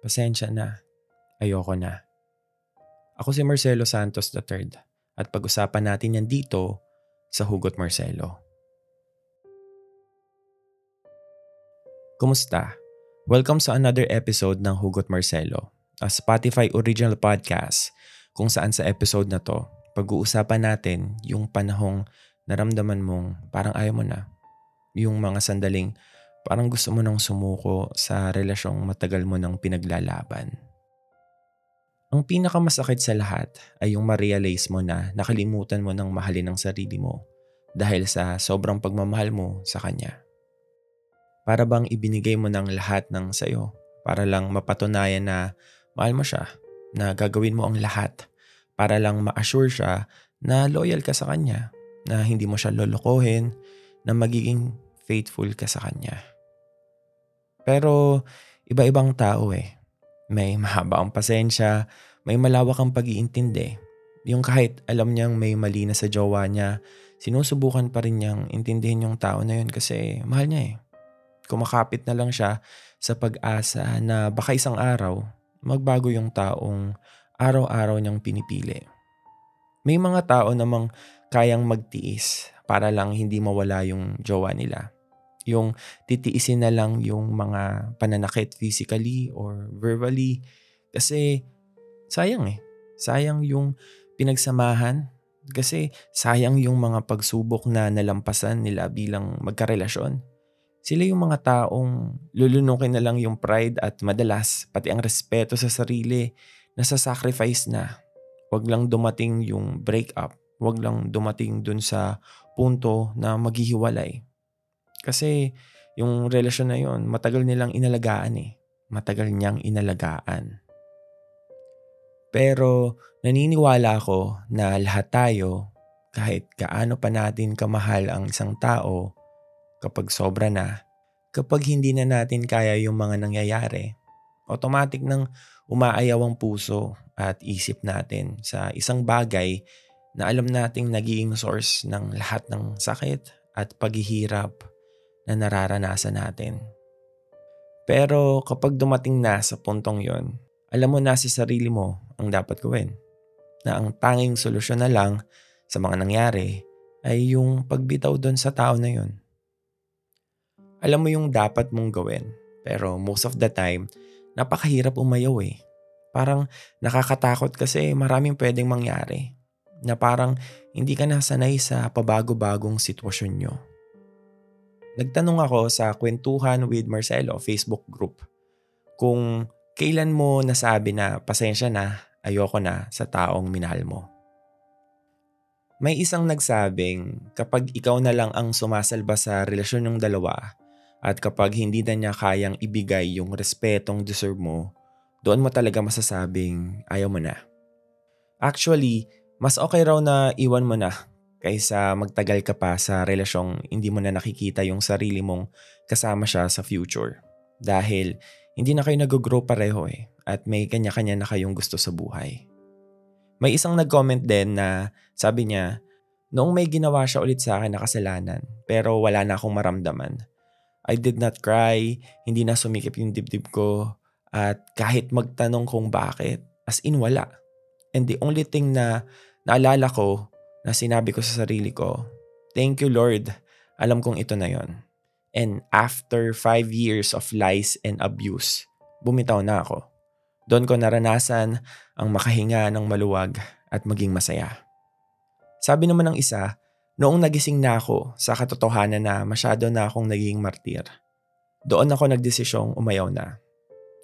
Pasensya na. Ayoko na. Ako si Marcelo Santos III at pag-usapan natin yan dito sa Hugot Marcelo. Kumusta? Welcome sa another episode ng Hugot Marcelo, a Spotify original podcast kung saan sa episode na to, pag-uusapan natin yung panahong naramdaman mong parang ayaw mo na. Yung mga sandaling parang gusto mo nang sumuko sa relasyong matagal mo nang pinaglalaban. Ang pinakamasakit sa lahat ay yung ma-realize mo na nakalimutan mo nang mahalin ang sarili mo dahil sa sobrang pagmamahal mo sa kanya. Para bang ibinigay mo ng lahat ng sayo para lang mapatunayan na mahal mo siya, na gagawin mo ang lahat para lang ma-assure siya na loyal ka sa kanya, na hindi mo siya lolokohin, na magiging faithful ka sa kanya. Pero iba-ibang tao eh. May mahaba ang pasensya, may malawak ang pag-iintindi. Yung kahit alam niyang may mali na sa jowa niya, sinusubukan pa rin niyang intindihin yung tao na yun kasi mahal niya eh. Kumakapit na lang siya sa pag-asa na baka isang araw, magbago yung taong araw-araw niyang pinipili. May mga tao namang kayang magtiis para lang hindi mawala yung jowa nila. Yung titiisin na lang yung mga pananakit physically or verbally. Kasi sayang eh. Sayang yung pinagsamahan. Kasi sayang yung mga pagsubok na nalampasan nila bilang magkarelasyon. Sila yung mga taong lulunukin na lang yung pride at madalas pati ang respeto sa sarili na sa sacrifice na. Huwag lang dumating yung breakup. Huwag lang dumating dun sa punto na maghihiwalay. Kasi yung relasyon na yon matagal nilang inalagaan eh. Matagal niyang inalagaan. Pero naniniwala ako na lahat tayo, kahit kaano pa natin kamahal ang isang tao, kapag sobra na, kapag hindi na natin kaya yung mga nangyayari, automatic nang umaayaw ang puso at isip natin sa isang bagay na alam nating naging source ng lahat ng sakit at paghihirap na nararanasan natin. Pero kapag dumating na sa puntong yon, alam mo na sa sarili mo ang dapat gawin. Na ang tanging solusyon na lang sa mga nangyari ay yung pagbitaw doon sa tao na yon. Alam mo yung dapat mong gawin, pero most of the time, napakahirap umayaw eh. Parang nakakatakot kasi maraming pwedeng mangyari na parang hindi ka nasanay sa pabago-bagong sitwasyon nyo. Nagtanong ako sa Kwentuhan with Marcelo Facebook group kung kailan mo nasabi na pasensya na, ayoko na sa taong minahal mo. May isang nagsabing kapag ikaw na lang ang sumasalba sa relasyon ng dalawa at kapag hindi na niya kayang ibigay yung respetong deserve mo, doon mo talaga masasabing ayaw mo na. Actually, mas okay raw na iwan mo na kaysa magtagal ka pa sa relasyong hindi mo na nakikita yung sarili mong kasama siya sa future. Dahil hindi na kayo nag-grow pareho eh at may kanya-kanya na kayong gusto sa buhay. May isang nag-comment din na sabi niya, noong may ginawa siya ulit sa akin na kasalanan pero wala na akong maramdaman. I did not cry, hindi na sumikip yung dibdib ko at kahit magtanong kung bakit, as in wala. And the only thing na naalala ko na sinabi ko sa sarili ko, Thank you Lord, alam kong ito na yon. And after five years of lies and abuse, bumitaw na ako. Doon ko naranasan ang makahinga ng maluwag at maging masaya. Sabi naman ng isa, noong nagising na ako sa katotohanan na masyado na akong naging martir, doon ako nagdesisyong umayaw na.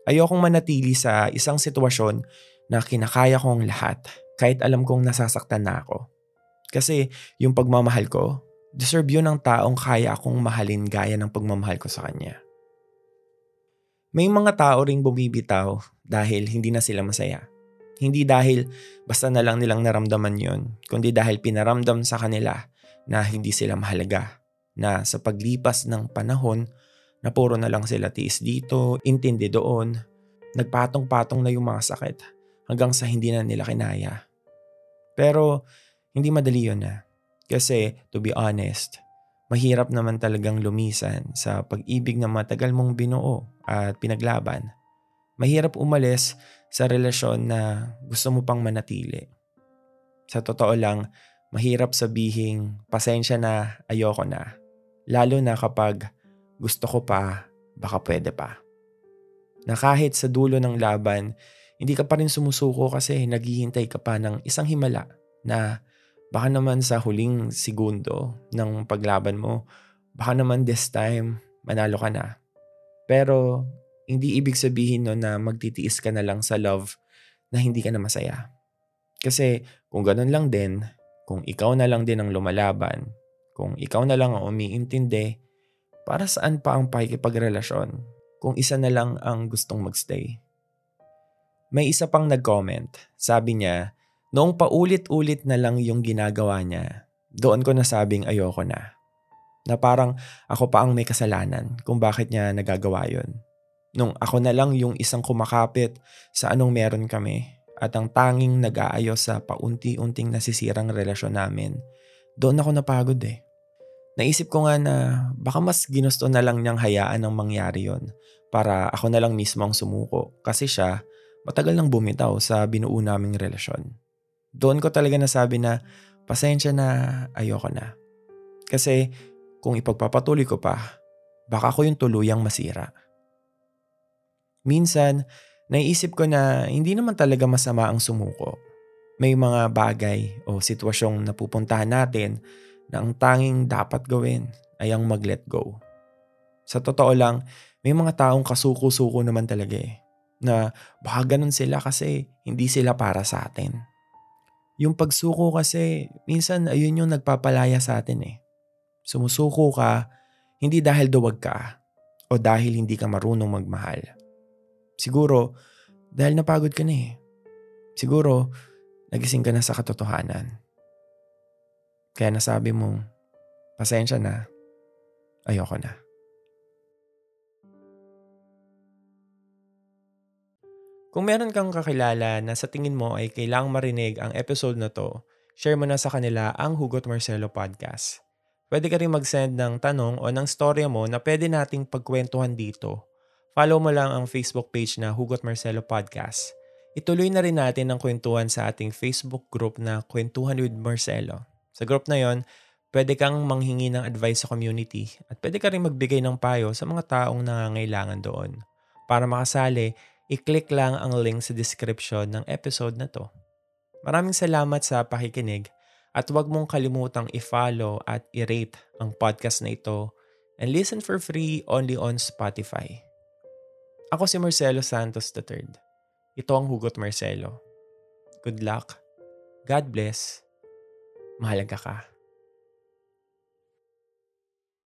Ayokong manatili sa isang sitwasyon na kinakaya kong lahat kahit alam kong nasasaktan na ako. Kasi yung pagmamahal ko, deserve yun ng taong kaya akong mahalin gaya ng pagmamahal ko sa kanya. May mga tao ring bumibitaw dahil hindi na sila masaya. Hindi dahil basta na lang nilang naramdaman yon, kundi dahil pinaramdam sa kanila na hindi sila mahalaga. Na sa paglipas ng panahon, na puro na lang sila tiis dito, intindi doon, nagpatong-patong na yung mga sakit hanggang sa hindi na nila kinaya. Pero hindi madali yun na. Kasi, to be honest, mahirap naman talagang lumisan sa pag-ibig na matagal mong binuo at pinaglaban. Mahirap umalis sa relasyon na gusto mo pang manatili. Sa totoo lang, mahirap sabihing pasensya na, ayoko na. Lalo na kapag gusto ko pa, baka pwede pa. Na kahit sa dulo ng laban, hindi ka pa rin sumusuko kasi naghihintay ka pa ng isang himala na baka naman sa huling segundo ng paglaban mo, baka naman this time manalo ka na. Pero hindi ibig sabihin no na magtitiis ka na lang sa love na hindi ka na masaya. Kasi kung ganun lang din, kung ikaw na lang din ang lumalaban, kung ikaw na lang ang umiintindi, para saan pa ang pakikipagrelasyon kung isa na lang ang gustong magstay? May isa pang nag-comment. Sabi niya, noong paulit-ulit na lang yung ginagawa niya, doon ko nasabing ayoko na. Na parang ako pa ang may kasalanan kung bakit niya nagagawa yon. Nung ako na lang yung isang kumakapit sa anong meron kami at ang tanging nag-aayos sa paunti-unting nasisirang relasyon namin, doon ako napagod eh. Naisip ko nga na baka mas ginusto na lang niyang hayaan ng mangyari yon para ako na lang mismo ang sumuko kasi siya matagal nang bumitaw sa binuo naming relasyon. Doon ko talaga nasabi na pasensya na ayoko na. Kasi kung ipagpapatuloy ko pa, baka ako yung tuluyang masira. Minsan, Naiisip ko na hindi naman talaga masama ang sumuko. May mga bagay o sitwasyong napupuntahan natin na ang tanging dapat gawin ay ang mag-let go. Sa totoo lang, may mga taong kasuko-suko naman talaga eh. Na baka ganun sila kasi hindi sila para sa atin. Yung pagsuko kasi, minsan ayun yung nagpapalaya sa atin eh. Sumusuko ka, hindi dahil duwag ka o dahil hindi ka marunong magmahal Siguro, dahil napagod ka na eh. Siguro, nagising ka na sa katotohanan. Kaya nasabi mo, pasensya na, ayoko na. Kung meron kang kakilala na sa tingin mo ay kailangang marinig ang episode na to, share mo na sa kanila ang Hugot Marcelo Podcast. Pwede ka rin mag-send ng tanong o ng storya mo na pwede nating pagkwentuhan dito Follow mo lang ang Facebook page na Hugot Marcelo Podcast. Ituloy na rin natin ang kwentuhan sa ating Facebook group na Kwentuhan with Marcelo. Sa group na yon, pwede kang manghingi ng advice sa community at pwede ka rin magbigay ng payo sa mga taong nangangailangan doon. Para makasali, i-click lang ang link sa description ng episode na to. Maraming salamat sa pakikinig at huwag mong kalimutang i-follow at i-rate ang podcast na ito and listen for free only on Spotify. Ako si Marcelo Santos III. Ito ang Hugot Marcelo. Good luck. God bless. Mahalaga ka.